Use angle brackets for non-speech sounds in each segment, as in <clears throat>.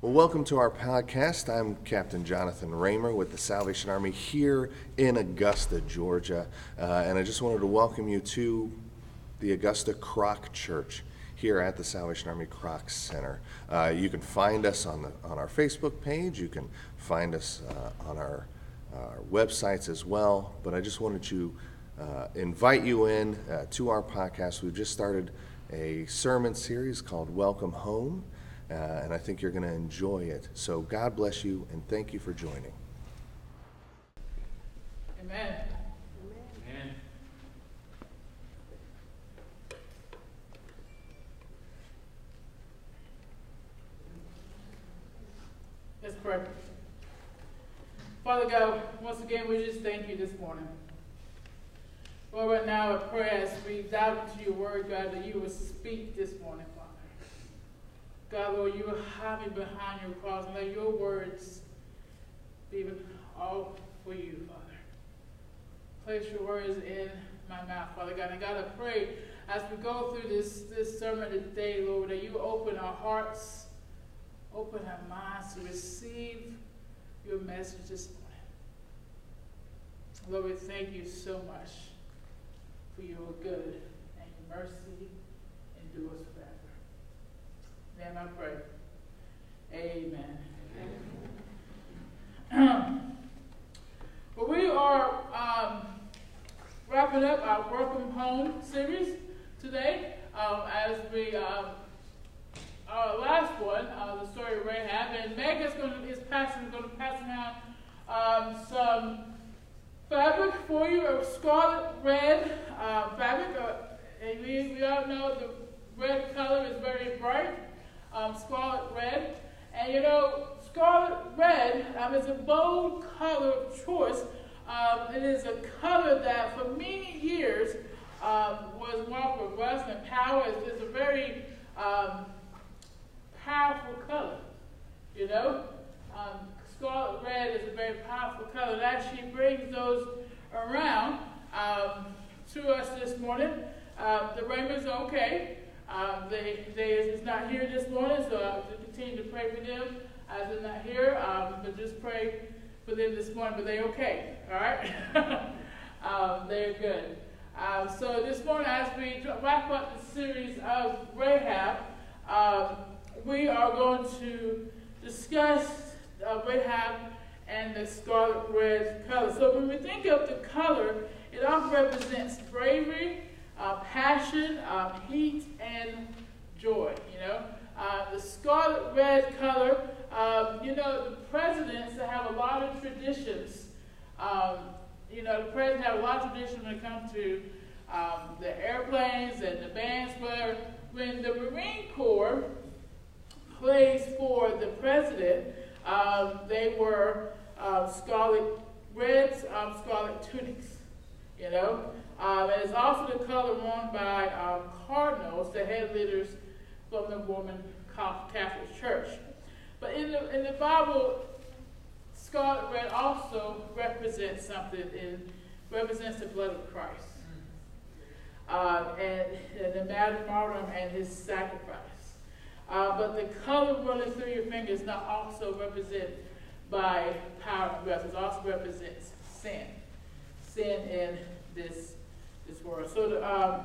Well, welcome to our podcast. I'm Captain Jonathan Raymer with the Salvation Army here in Augusta, Georgia. Uh, and I just wanted to welcome you to the Augusta Kroc Church here at the Salvation Army Kroc Center. Uh, you can find us on, the, on our Facebook page, you can find us uh, on our, our websites as well. But I just wanted to uh, invite you in uh, to our podcast. We've just started a sermon series called Welcome Home. Uh, and I think you're going to enjoy it. So God bless you, and thank you for joining. Amen. Amen. Let's pray. Father God, once again, we just thank you this morning. Lord, right now I pray as we dive into your word, God, that you will speak this morning, Father. God, Lord, you have me behind your cross, and let your words be all for you, Father. Place your words in my mouth, Father God. And God, I pray as we go through this, this sermon today, Lord, that you open our hearts, open our minds to receive your message this morning. Lord, we thank you so much for your good and your mercy forever. Then I pray. Amen. Amen. <clears throat> well, we are um, wrapping up our Welcome Home series today um, as we, um, our last one, uh, the story of Rahab, and Meg is going to, is passing, going to pass around um, some fabric for you, a scarlet red uh, fabric. Uh, and we, we all know the red color is very bright, um, scarlet red. And you know, scarlet red um, is a bold color of choice um, it is a color that for many years um, was marked with rust and power. It's, it's a very um, powerful color, you know. Um, scarlet red is a very powerful color. As she brings those around um, to us this morning, uh, the Raymer's okay. Um, they, they is not here this morning, so I'll continue to pray for them as they're not here. but just pray for them this morning, but they're okay, all right? <laughs> um, they're good. Um, so this morning, as we wrap up the series of Rahab, um, we are going to discuss uh, Rahab and the scarlet red color. So when we think of the color, it often represents bravery, uh, passion, um, heat, and joy, you know. Uh, the scarlet red color um, you know, the presidents have a lot of traditions. Um, you know, the president have a lot of traditions when it comes to um, the airplanes and the bands. but when the Marine Corps plays for the president, um, they were um, scarlet reds, um, scarlet tunics. You know, and it's also the color worn by cardinals, the head leaders from the Roman Catholic Church. But in the, in the Bible, scarlet red also represents something. It represents the blood of Christ. Uh, and, and the martyrdom and his sacrifice. Uh, but the color running through your fingers not also represented by power and wealth. It also represents sin. Sin in this, this world. So the, um,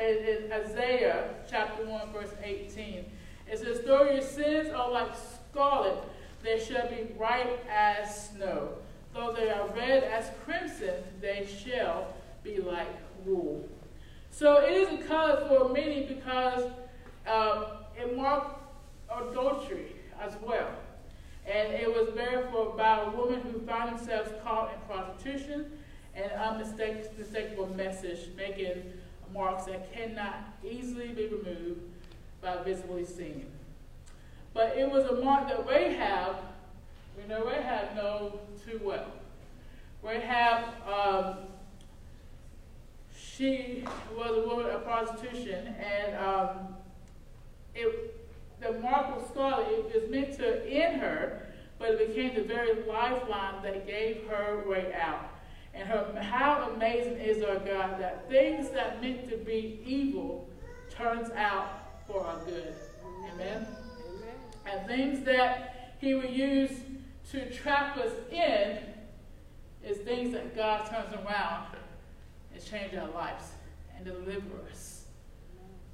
in, in Isaiah chapter 1, verse 18, it says, Though your sins are like scarlet, they shall be white as snow. Though they are red as crimson, they shall be like wool. So it is a color for many because um, it marked adultery as well. And it was therefore by a woman who found themselves caught in prostitution and unmistakable message, making marks that cannot easily be removed by visibly seeing. But it was a mark that Rahab, we know Rahab know too well. Rahab, um, she was a woman of prostitution, and um, it, the mark of scarlet was meant to end her, but it became the very lifeline that gave her way out. And her, how amazing is our God that things that meant to be evil turns out for our good. Amen and things that he would use to trap us in is things that God turns around and change our lives and deliver us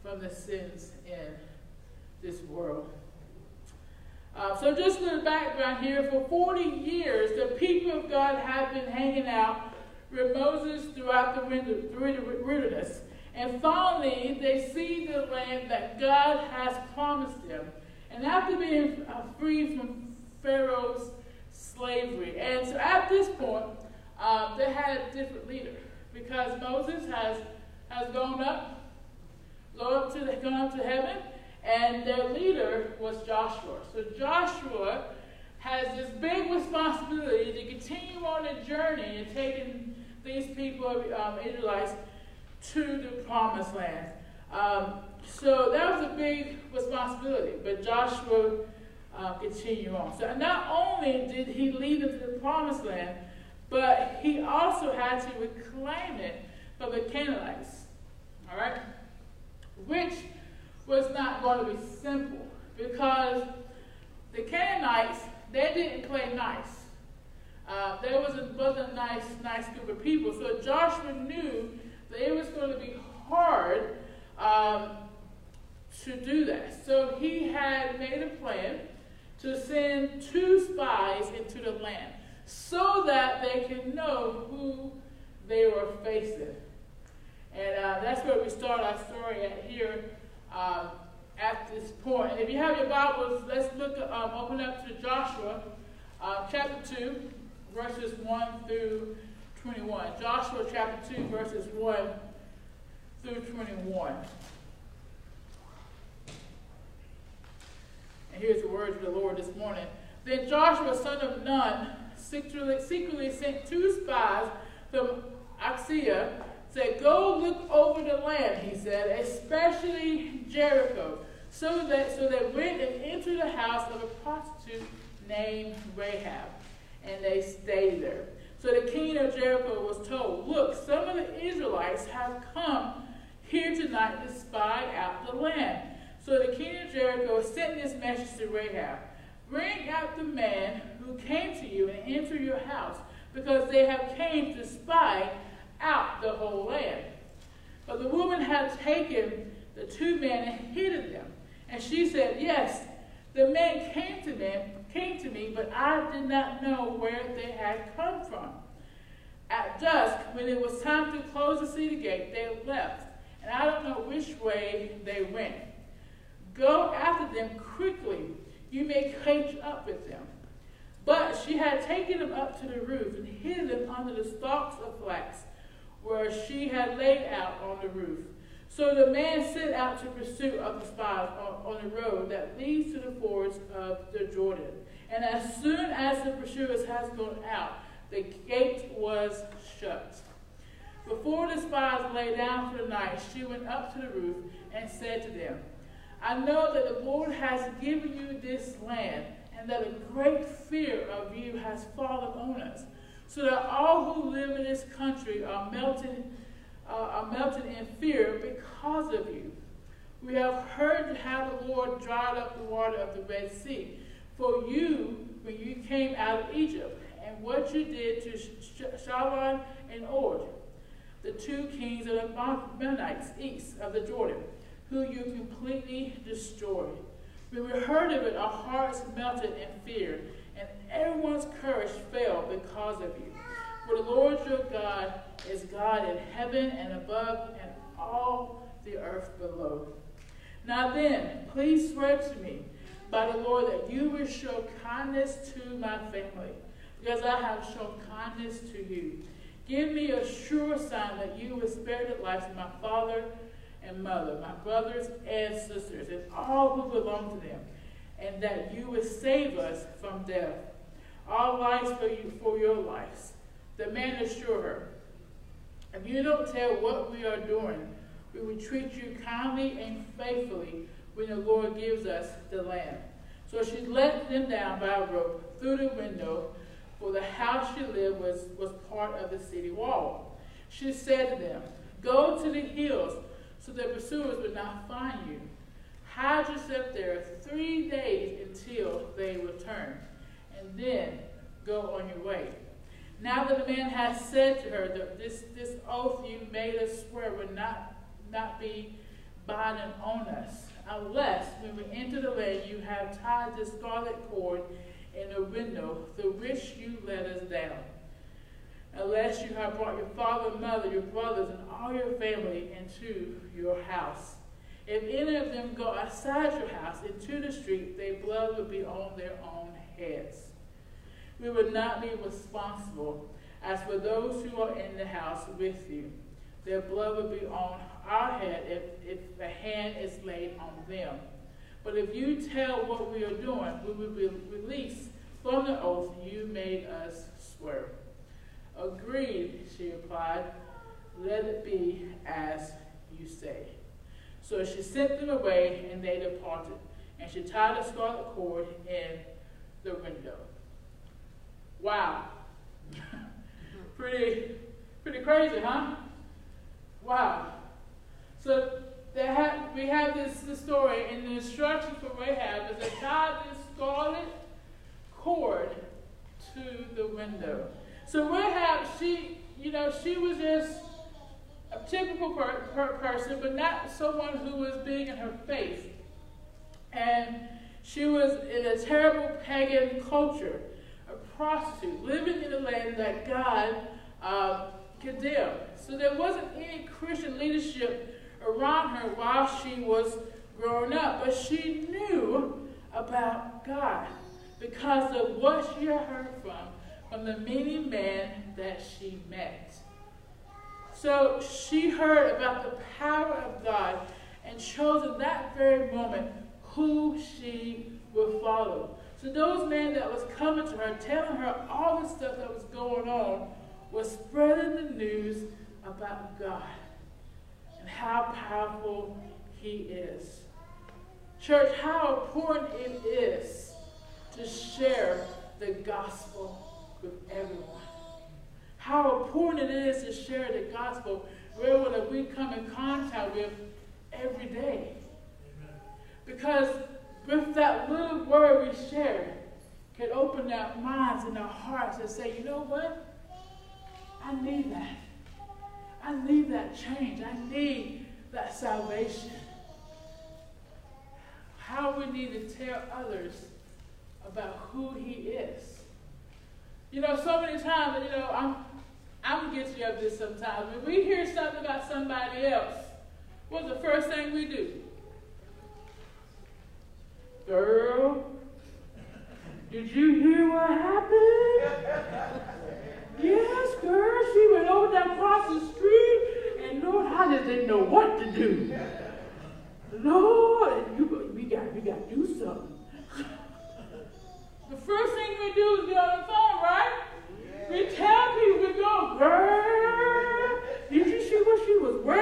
from the sins in this world. Uh, so just a little background here. For 40 years, the people of God have been hanging out with Moses throughout the wilderness. And finally, they see the land that God has promised them. And after being uh, free from Pharaoh's slavery. And so at this point, um, they had a different leader because Moses has, has gone up, gone up, to, gone up to heaven, and their leader was Joshua. So Joshua has this big responsibility to continue on the journey and taking these people, um, Israelites, to the promised land. Um, so that was a big responsibility, but Joshua uh, continued on. So not only did he lead them to the promised land, but he also had to reclaim it from the Canaanites. All right? Which was not going to be simple because the Canaanites, they didn't play nice. Uh, there was a, wasn't a nice, nice group of people. So Joshua knew that it was going to be hard um, to do that. So he had made a plan to send two spies into the land so that they can know who they were facing. And uh, that's where we start our story at here um, at this point. And if you have your Bibles, let's look, um, open up to Joshua uh, chapter 2, verses 1 through 21. Joshua chapter 2, verses 1 through 21. And here's the words of the Lord this morning. Then Joshua, son of Nun, secretly, secretly sent two spies from Acacia, said, Go look over the land, he said, especially Jericho. So that so they went and entered the house of a prostitute named Rahab, and they stayed there. So the king of Jericho was told, Look, some of the Israelites have come here tonight to spy out the land. So the king of Jericho sent this message to Rahab Bring out the man who came to you and enter your house, because they have came to spy out the whole land. But the woman had taken the two men and hidden them. And she said, Yes, the men came to me, came to me, but I did not know where they had come from. At dusk, when it was time to close the city gate, they left, and I don't know which way they went. Go after them quickly. You may catch up with them. But she had taken them up to the roof and hid them under the stalks of flax, where she had laid out on the roof. So the man set out to pursue of the spies on, on the road that leads to the fords of the Jordan. And as soon as the pursuers had gone out, the gate was shut. Before the spies lay down for the night, she went up to the roof and said to them, I know that the Lord has given you this land, and that a great fear of you has fallen on us, so that all who live in this country are melting, uh, are melting in fear because of you. We have heard how the Lord dried up the water of the Red Sea for you when you came out of Egypt, and what you did to Sihon and Og, the two kings of the Ammonites east of the Jordan who you completely destroyed. When we heard of it, our hearts melted in fear, and everyone's courage fell because of you. For the Lord your God is God in heaven and above, and all the earth below. Now then, please swear to me by the Lord that you will show kindness to my family, because I have shown kindness to you. Give me a sure sign that you will spare the lives of my father and mother, my brothers and sisters, and all who belong to them, and that you would save us from death. All lives for you for your lives. The man assured her, if you don't tell what we are doing, we will treat you kindly and faithfully when the Lord gives us the land. So she let them down by a rope through the window, for the house she lived was, was part of the city wall. She said to them, Go to the hills so the pursuers would not find you. hide yourself there three days until they return, and then go on your way. Now that the man has said to her that this, this oath you made us swear would not, not be binding on us, unless we enter the land you have tied the scarlet cord in the window through which you let us down. Unless you have brought your father and mother, your brothers, and all your family into your house. If any of them go outside your house into the street, their blood will be on their own heads. We will not be responsible as for those who are in the house with you. Their blood will be on our head if, if a hand is laid on them. But if you tell what we are doing, we will be released from the oath you made us swear. Agreed, she replied. Let it be as you say. So she sent them away, and they departed. And she tied a scarlet cord in the window. Wow. <laughs> pretty, pretty crazy, huh? Wow. So we have this, this story, and the instructions for Rahab is to tie this scarlet cord to the window. So Rahab, she, you know, she was just a typical per, per person, but not someone who was big in her faith. And she was in a terrible pagan culture, a prostitute, living in a land that God uh, condemned. So there wasn't any Christian leadership around her while she was growing up, but she knew about God because of what she had heard from from the many men that she met. So she heard about the power of God and chose in that very moment who she would follow. So those men that was coming to her, telling her all the stuff that was going on, was spreading the news about God and how powerful he is. Church, how important it is to share the gospel with everyone. How important it is to share the gospel everyone that we come in contact with every day. Because with that little word we share, can open our minds and our hearts and say, you know what? I need that. I need that change. I need that salvation. How we need to tell others about who He is. You know, so many times, you know, I'm, I'm guilty of this sometimes. When we hear something about somebody else, what's the first thing we do? Girl, did you hear what happened? yes, girl, she went over there across the street, and Lord, I just didn't know what to do. Lord, you, we got, we got to do something. First thing we do is get on the phone, right? We tell people, we go, girl, did you see what she was wearing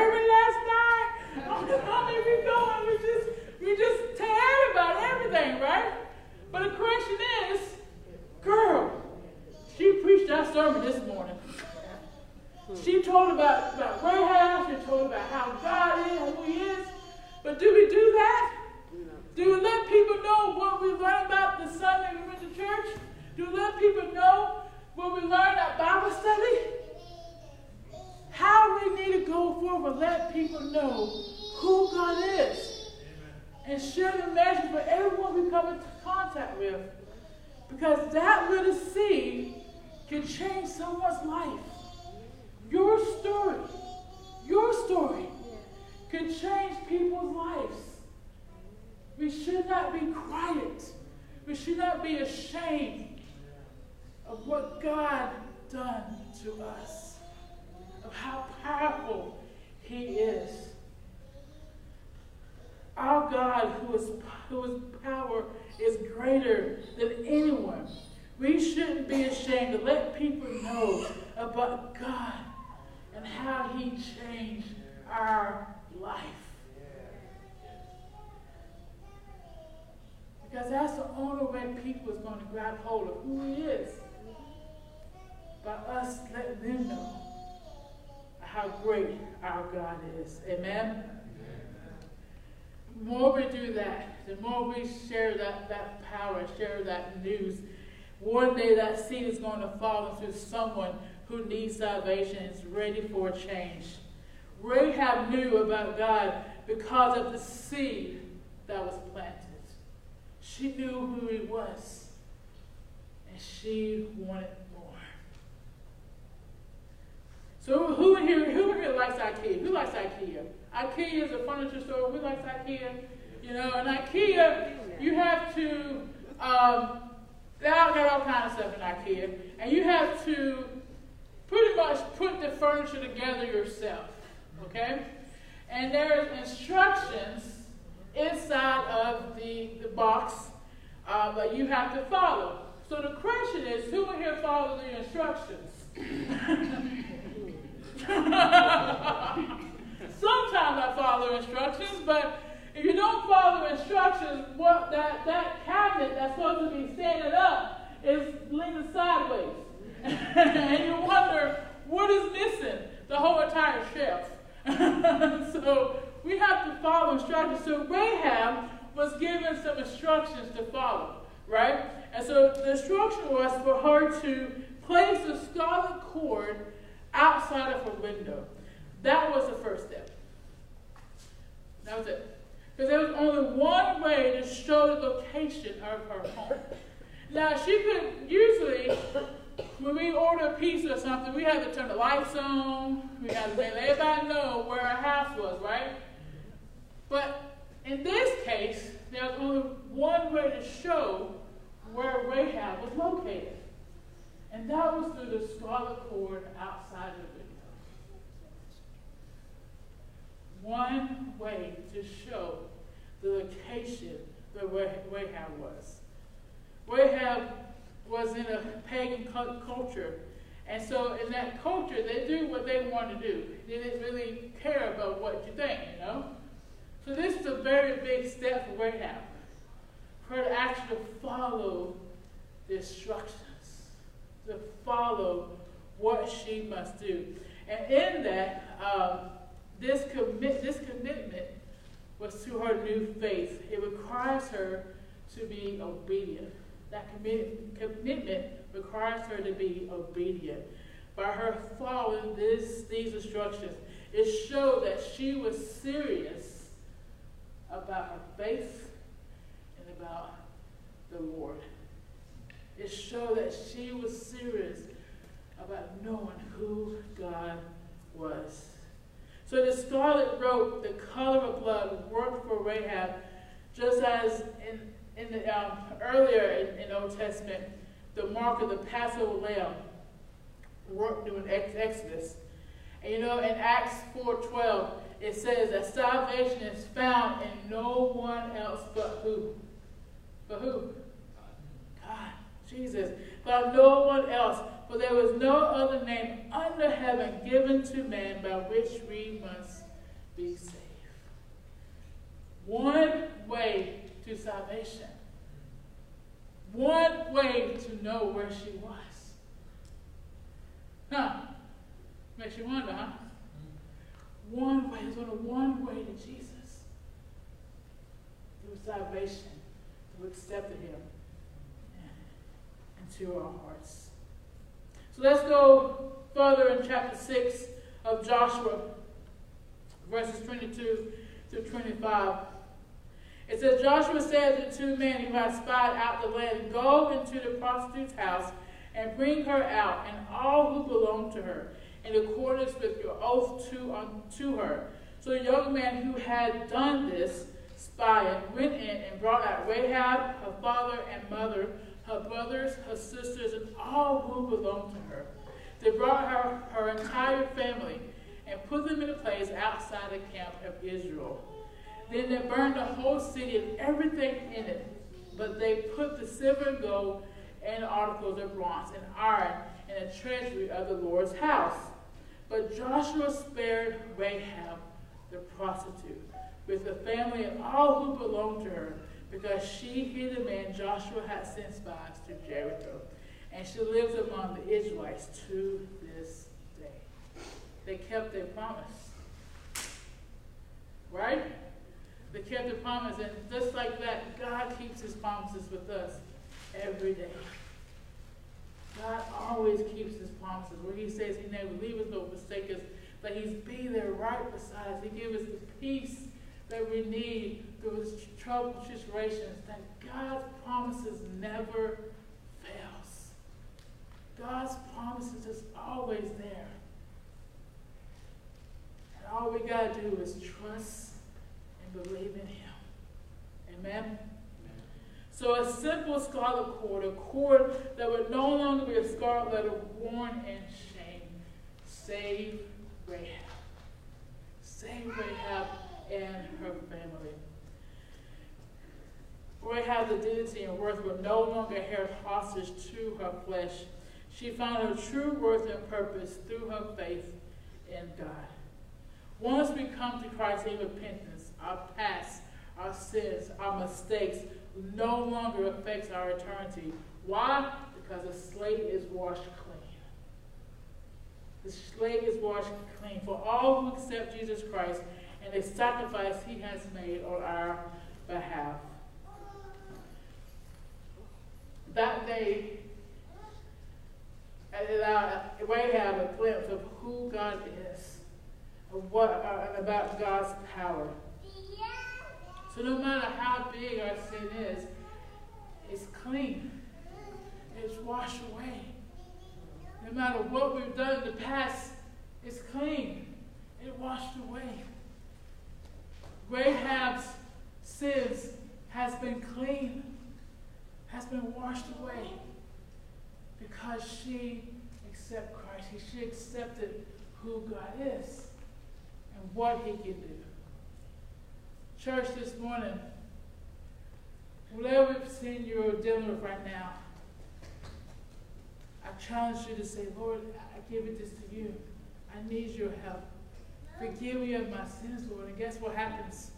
quiet. We should not be ashamed of what God done to us, of how powerful He is. Our God, who is whose power is greater than anyone. We shouldn't be ashamed to let people know about God and how He changed our life. Because that's the only way people is going to grab hold of who he is. By us letting them know how great our God is. Amen? the more we do that, the more we share that, that power, share that news, one day that seed is going to fall into someone who needs salvation and is ready for change. Rahab knew about God because of the seed that was planted. She knew who he was, and she wanted more. So who here, who here likes IKEA? Who likes IKEA? IKEA is a furniture store. Who likes IKEA? You know, and IKEA, you have to, um, they all got all kinds of stuff in IKEA, and you have to pretty much put the furniture together yourself, okay? And there's instructions inside of the, the box uh, that you have to follow. So the question is, who in here follows the instructions? <laughs> Sometimes I follow instructions, but if you don't follow instructions, what that, that cabinet that's supposed to be standing up is leaning sideways. <laughs> and you wonder what is missing? The whole entire shelf. <laughs> so we have to follow instructions. So Rahab was given some instructions to follow, right? And so the instruction was for her to place a scarlet cord outside of her window. That was the first step. That was it. Because there was only one way to show the location of her home. Now, she could usually, when we order a pizza or something, we had to turn the lights on. We had to let everybody know where our house was, right? But in this case, there was only one way to show where Rahab was located. And that was through the scarlet cord outside of the window. One way to show the location where Rahab was. Rahab was in a pagan culture. And so in that culture, they do what they want to do. They didn't really care about what you think, you know? So this is a very big step for Rahab. For her to actually follow the instructions, to follow what she must do. And in that, um, this, commit, this commitment was to her new faith. It requires her to be obedient. That commit, commitment requires her to be obedient. By her following this, these instructions, it showed that she was serious about her faith and about the Lord. It showed that she was serious about knowing who God was. So the scarlet rope, the color of blood, worked for Rahab, just as in, in the, um, earlier in, in Old Testament, the mark of the Passover lamb worked during Exodus. And you know, in Acts 4.12, it says that salvation is found in no one else but who? But who? God, Jesus. But no one else. For there was no other name under heaven given to man by which we must be saved. One way to salvation. One way to know where she was. Huh? Makes you wonder, huh? One way, there's only one way to Jesus. Through salvation, through accepting Him into our hearts. So let's go further in chapter 6 of Joshua, verses 22 to 25. It says, Joshua said to the two men who had spied out the land, Go into the prostitute's house and bring her out, and all who belong to her, in accordance with your oath to, um, to her. So the young man who had done this spying went in and brought out Rahab, her father and mother, her brothers, her sisters, and all who belonged to her. They brought her her entire family and put them in a place outside the camp of Israel. Then they burned the whole city and everything in it. But they put the silver and gold and articles of bronze and iron in the treasury of the Lord's house. But Joshua spared Rahab, the prostitute, with the family and all who belonged to her because she hid the man Joshua had sent spies to Jericho. And she lives among the Israelites to this day. They kept their promise. Right? They kept their promise, and just like that, God keeps his promises with us every day. God always keeps his promises. Where he says he never leave us nor forsake us, but he's be there right beside us. He gives us the peace that we need through his troubled situations. That God's promises never fails. God's promises is always there. And all we got to do is trust and believe in him. Amen? So a simple scarlet cord, a cord that would no longer be a scarlet letter worn in shame, save Rahab. Save Rahab and her family. Rahab's dignity and worth were no longer held hostage to her flesh. She found her true worth and purpose through her faith in God. Once we come to Christ in repentance, our past, our sins, our mistakes no longer affects our eternity. Why? Because the slate is washed clean. The slate is washed clean for all who accept Jesus Christ and the sacrifice he has made on our behalf. That day, allowed Rahab a glimpse of who God is, of what, uh, about God's power. So no matter how big our sin is, it's clean. It's washed away. No matter what we've done in the past, it's clean. It washed away. Rahab's sins has been clean, has been washed away because she accepted Christ. She accepted who God is and what he can do. Church, this morning, whatever sin you're dealing with right now, I challenge you to say, Lord, I give it this to you. I need your help. Forgive me of my sins, Lord. And guess what happens?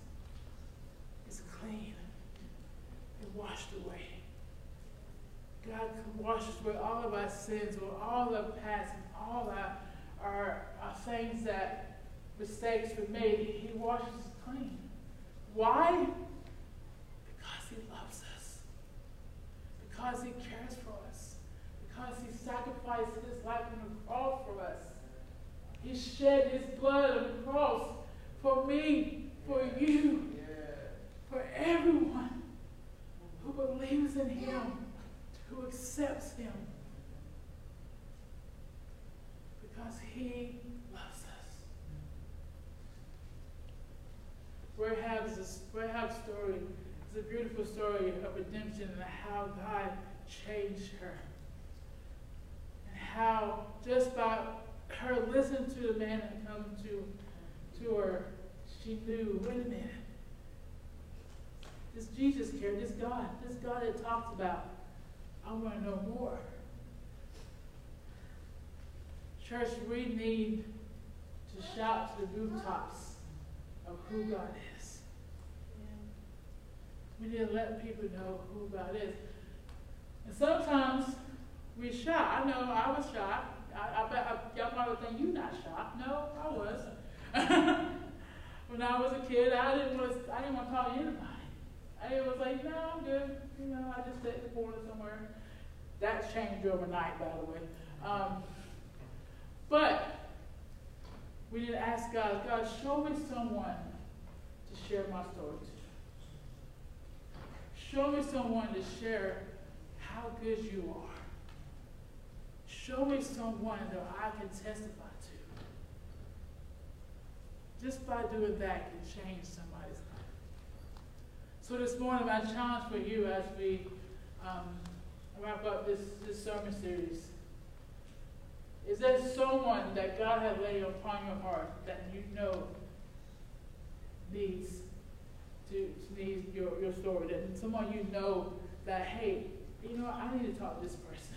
It's clean. It washed away. God washes away all of our sins, or all our past, and all our, our, our things that mistakes we made. He washes us clean. Why? Because he loves us. Because he cares for us. Because he sacrificed his life on the cross for us. He shed his blood on the cross for me, for you, for everyone who believes in him, who accepts him. Because he loves us. Rahab's, Rahab's story is a beautiful story of redemption and how God changed her. And how just by her listening to the man and coming to, to her, she knew, wait a minute. This Jesus care, this God, this God that talks about, I want to know more. Church, we need to shout to the rooftops of who God is. We need to let people know who God is. And sometimes we shy. I know I was shy. I, I bet I, y'all probably think you're not shy. No, I was. <laughs> when I was a kid, I didn't want to. I didn't want to to anybody. I was like, no, I'm good. You know, I just sit in the corner somewhere. That's changed overnight, by the way. Um, but we need to ask God, God, show me someone to share my story to. Show me someone to share how good you are. Show me someone that I can testify to. Just by doing that can change somebody's life. So this morning, my challenge for you as we um, wrap up this, this sermon series is there someone that God has laid upon your heart that you know needs to needs your, your story? That someone you know that, hey, you know, I need to talk to this person.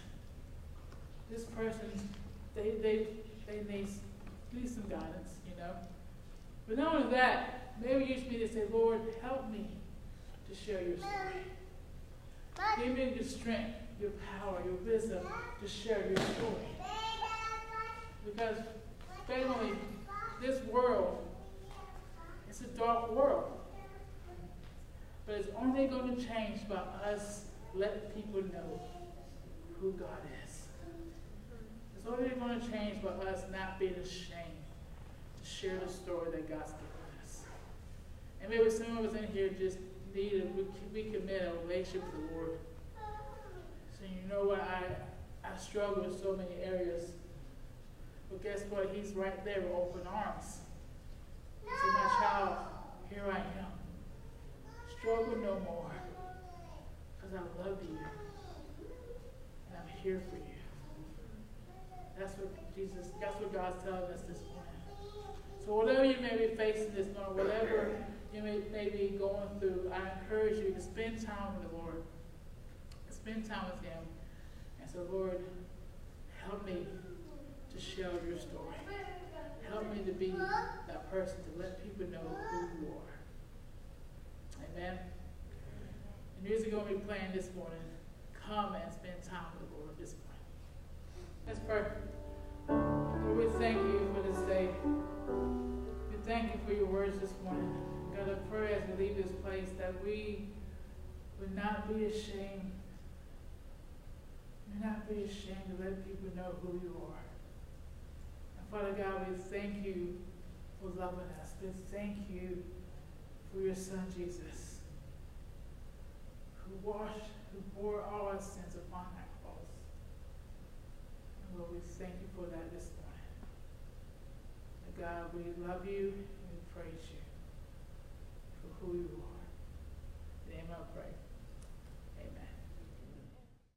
This person, they they they need, need some guidance, you know. But not only that, maybe you just need to say, Lord, help me to share your story. Give me your strength, your power, your wisdom to share your story. Because, family, this world, it's a dark world. But it's only going to change by us letting people know who God is. It's only going to change by us not being ashamed to share the story that God's given us. And maybe some of us in here just need to re- recommit a relationship with the Lord. So you know what? I, I struggle in so many areas. But guess what? He's right there with open arms. Say, my child, here I am. Struggle no more. Because I love you. And I'm here for you. That's what Jesus, that's what God's telling us this morning. So whatever you may be facing this morning, whatever you may, may be going through, I encourage you to spend time with the Lord. Spend time with Him. And so, Lord, help me to share your story. Help me to be that person to let people know who you are. Amen. The music going to be playing this morning. Come and spend time with the Lord this morning. Let's pray. Lord, we thank you for this day. We thank you for your words this morning. God, I pray as we leave this place that we would not be ashamed. Would not be ashamed to let people know who you are. Father God, we thank you for loving us. We thank you for your Son Jesus, who washed, who bore all our sins upon that cross. And Lord, we thank you for that this morning. And God, we love you and we praise you for who you are. In the name I pray.